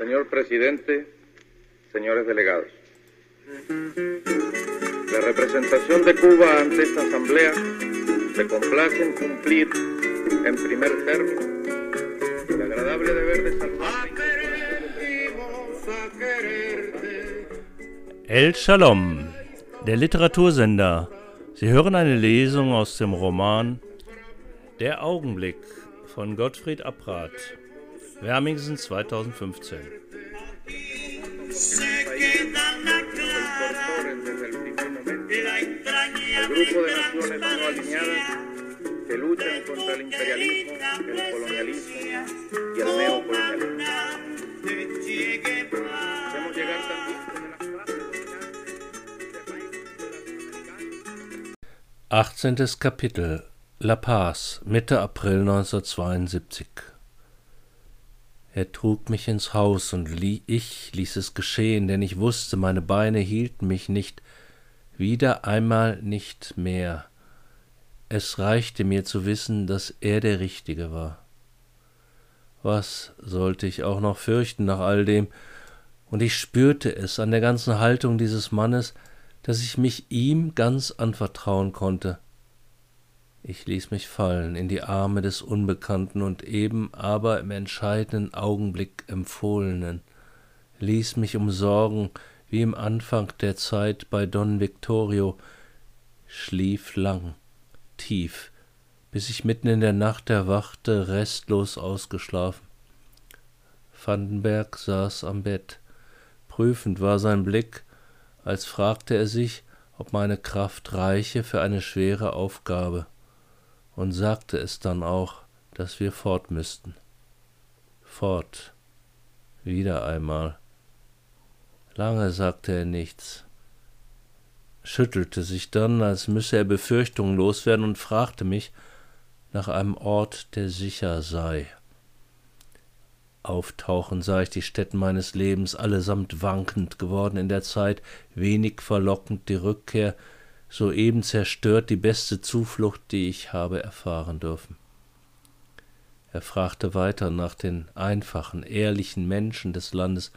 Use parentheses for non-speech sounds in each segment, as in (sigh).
Señor presidente, señores delegados. La representación de Cuba ante esta asamblea se complace en cumplir en primer término el agradable deber de salvar. El Shalom, der Literatursender. Sie hören eine Lesung aus dem Roman Der Augenblick von Gottfried Abrath, Wermingsen 2015. El grupo de naciones no alineadas que luchan contra el imperialismo, el colonialismo y el neocolonialismo. Hacemos llegar también desde las clases 18. Kapitel La Paz, Mitte April 1972 Er trug mich ins Haus, und ich ließ es geschehen, denn ich wusste, meine Beine hielten mich nicht, wieder einmal nicht mehr. Es reichte mir zu wissen, dass er der Richtige war. Was sollte ich auch noch fürchten nach all dem? Und ich spürte es an der ganzen Haltung dieses Mannes, dass ich mich ihm ganz anvertrauen konnte. Ich ließ mich fallen in die Arme des Unbekannten und eben aber im entscheidenden Augenblick Empfohlenen, ließ mich umsorgen, wie im Anfang der Zeit bei Don Victorio, schlief lang, tief, bis ich mitten in der Nacht erwachte, restlos ausgeschlafen. Vandenberg saß am Bett. Prüfend war sein Blick, als fragte er sich, ob meine Kraft reiche für eine schwere Aufgabe, und sagte es dann auch, dass wir fort müssten. Fort. Wieder einmal. Lange sagte er nichts, schüttelte sich dann, als müsse er Befürchtungen loswerden, und fragte mich nach einem Ort, der sicher sei. Auftauchen sah ich die Stätten meines Lebens, allesamt wankend geworden in der Zeit, wenig verlockend die Rückkehr, soeben zerstört die beste Zuflucht, die ich habe erfahren dürfen. Er fragte weiter nach den einfachen, ehrlichen Menschen des Landes,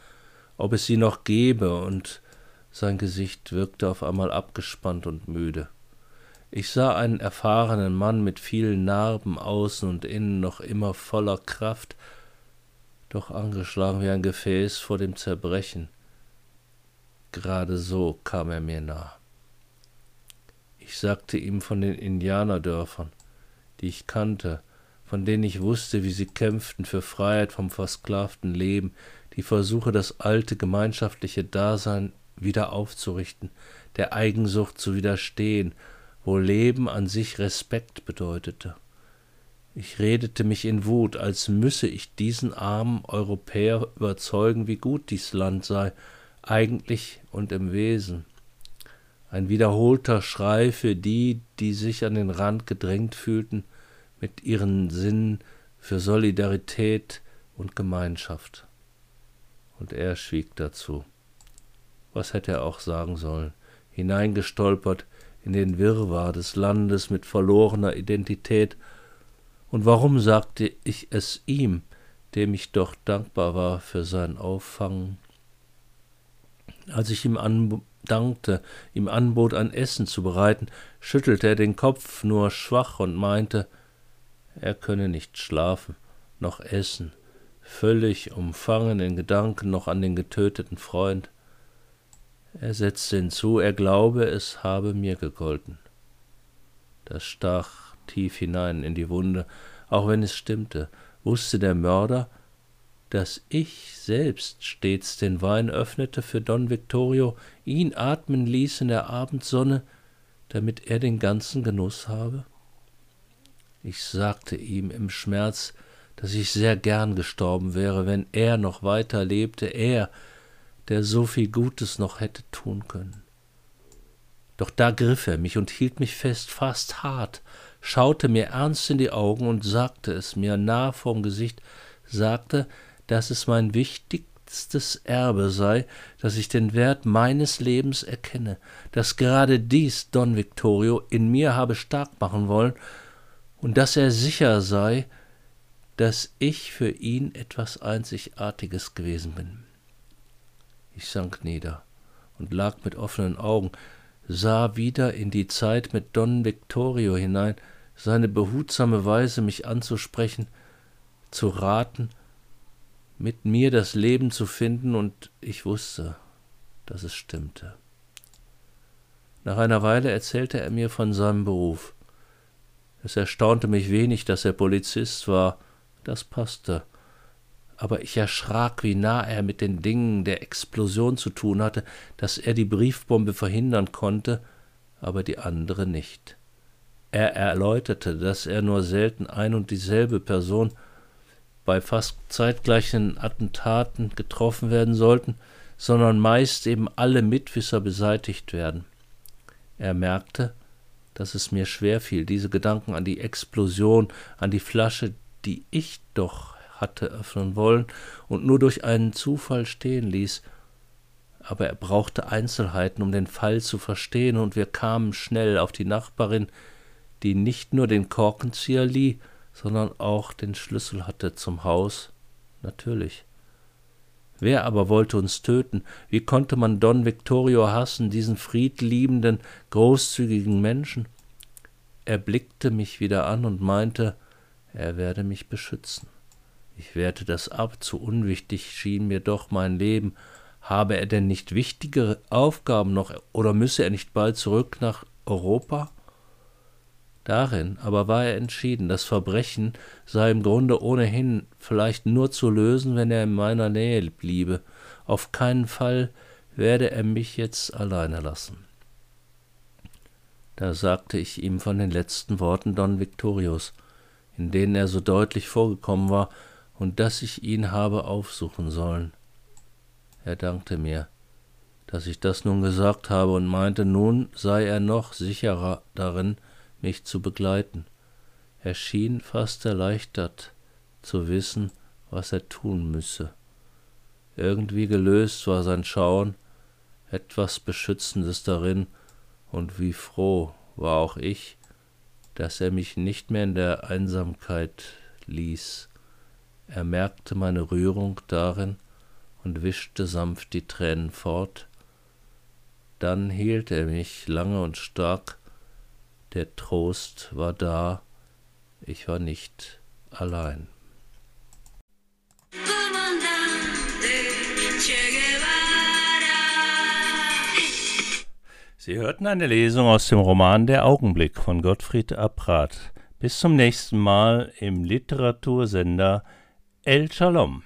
ob es sie noch gebe, und sein Gesicht wirkte auf einmal abgespannt und müde. Ich sah einen erfahrenen Mann mit vielen Narben außen und innen noch immer voller Kraft, doch angeschlagen wie ein Gefäß vor dem Zerbrechen. Gerade so kam er mir nah. Ich sagte ihm von den Indianerdörfern, die ich kannte, von denen ich wusste, wie sie kämpften für Freiheit vom versklavten Leben, die Versuche, das alte gemeinschaftliche Dasein wieder aufzurichten, der Eigensucht zu widerstehen, wo Leben an sich Respekt bedeutete. Ich redete mich in Wut, als müsse ich diesen armen Europäer überzeugen, wie gut dies Land sei, eigentlich und im Wesen. Ein wiederholter Schrei für die, die sich an den Rand gedrängt fühlten, mit ihren Sinnen für Solidarität und Gemeinschaft. Und er schwieg dazu. Was hätte er auch sagen sollen, hineingestolpert in den Wirrwarr des Landes mit verlorener Identität, und warum sagte ich es ihm, dem ich doch dankbar war für sein Auffangen? Als ich ihm dankte, ihm anbot, ein Essen zu bereiten, schüttelte er den Kopf nur schwach und meinte, er könne nicht schlafen, noch essen, völlig umfangen in Gedanken noch an den getöteten Freund. Er setzte hinzu, er glaube, es habe mir gegolten. Das stach tief hinein in die Wunde, auch wenn es stimmte, wusste der Mörder, dass ich selbst stets den Wein öffnete für Don Victorio, ihn atmen ließ in der Abendsonne, damit er den ganzen Genuss habe? Ich sagte ihm im Schmerz, dass ich sehr gern gestorben wäre, wenn er noch weiter lebte, er, der so viel Gutes noch hätte tun können. Doch da griff er mich und hielt mich fest, fast hart, schaute mir ernst in die Augen und sagte es mir nah vorm Gesicht, sagte, dass es mein wichtigstes Erbe sei, dass ich den Wert meines Lebens erkenne, dass gerade dies Don Victorio in mir habe stark machen wollen und dass er sicher sei, dass ich für ihn etwas Einzigartiges gewesen bin. Ich sank nieder und lag mit offenen Augen, sah wieder in die Zeit mit Don Victorio hinein, seine behutsame Weise, mich anzusprechen, zu raten, mit mir das Leben zu finden, und ich wusste, dass es stimmte. Nach einer Weile erzählte er mir von seinem Beruf. Es erstaunte mich wenig, dass er Polizist war, das passte. Aber ich erschrak, wie nah er mit den Dingen der Explosion zu tun hatte, dass er die Briefbombe verhindern konnte, aber die andere nicht. Er erläuterte, dass er nur selten ein und dieselbe Person bei fast zeitgleichen Attentaten getroffen werden sollten, sondern meist eben alle Mitwisser beseitigt werden. Er merkte, dass es mir schwer fiel, diese Gedanken an die Explosion, an die Flasche, die ich doch hatte öffnen wollen und nur durch einen Zufall stehen ließ, aber er brauchte Einzelheiten, um den Fall zu verstehen, und wir kamen schnell auf die Nachbarin, die nicht nur den Korkenzieher lieh, sondern auch den Schlüssel hatte zum Haus. Natürlich. Wer aber wollte uns töten? Wie konnte man Don Victorio hassen, diesen friedliebenden, großzügigen Menschen? Er blickte mich wieder an und meinte, er werde mich beschützen. Ich wehrte das ab, zu unwichtig schien mir doch mein Leben. Habe er denn nicht wichtigere Aufgaben noch, oder müsse er nicht bald zurück nach Europa? Darin aber war er entschieden, das Verbrechen sei im Grunde ohnehin vielleicht nur zu lösen, wenn er in meiner Nähe bliebe. Auf keinen Fall werde er mich jetzt alleine lassen. Da sagte ich ihm von den letzten Worten Don Victorius, in denen er so deutlich vorgekommen war, und dass ich ihn habe aufsuchen sollen. Er dankte mir, dass ich das nun gesagt habe und meinte, nun sei er noch sicherer darin, mich zu begleiten. Er schien fast erleichtert zu wissen, was er tun müsse. Irgendwie gelöst war sein Schauen, etwas Beschützendes darin, und wie froh war auch ich, dass er mich nicht mehr in der Einsamkeit ließ. Er merkte meine Rührung darin und wischte sanft die Tränen fort. Dann hielt er mich lange und stark der Trost war da, ich war nicht allein. Sie hörten eine Lesung aus dem Roman Der Augenblick von Gottfried Abrat. Bis zum nächsten Mal im Literatursender El Shalom.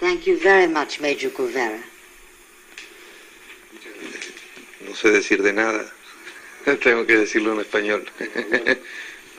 Thank you very much, Major Covera. No sé decir de nada. (laughs) Tengo que decirlo en español. (laughs)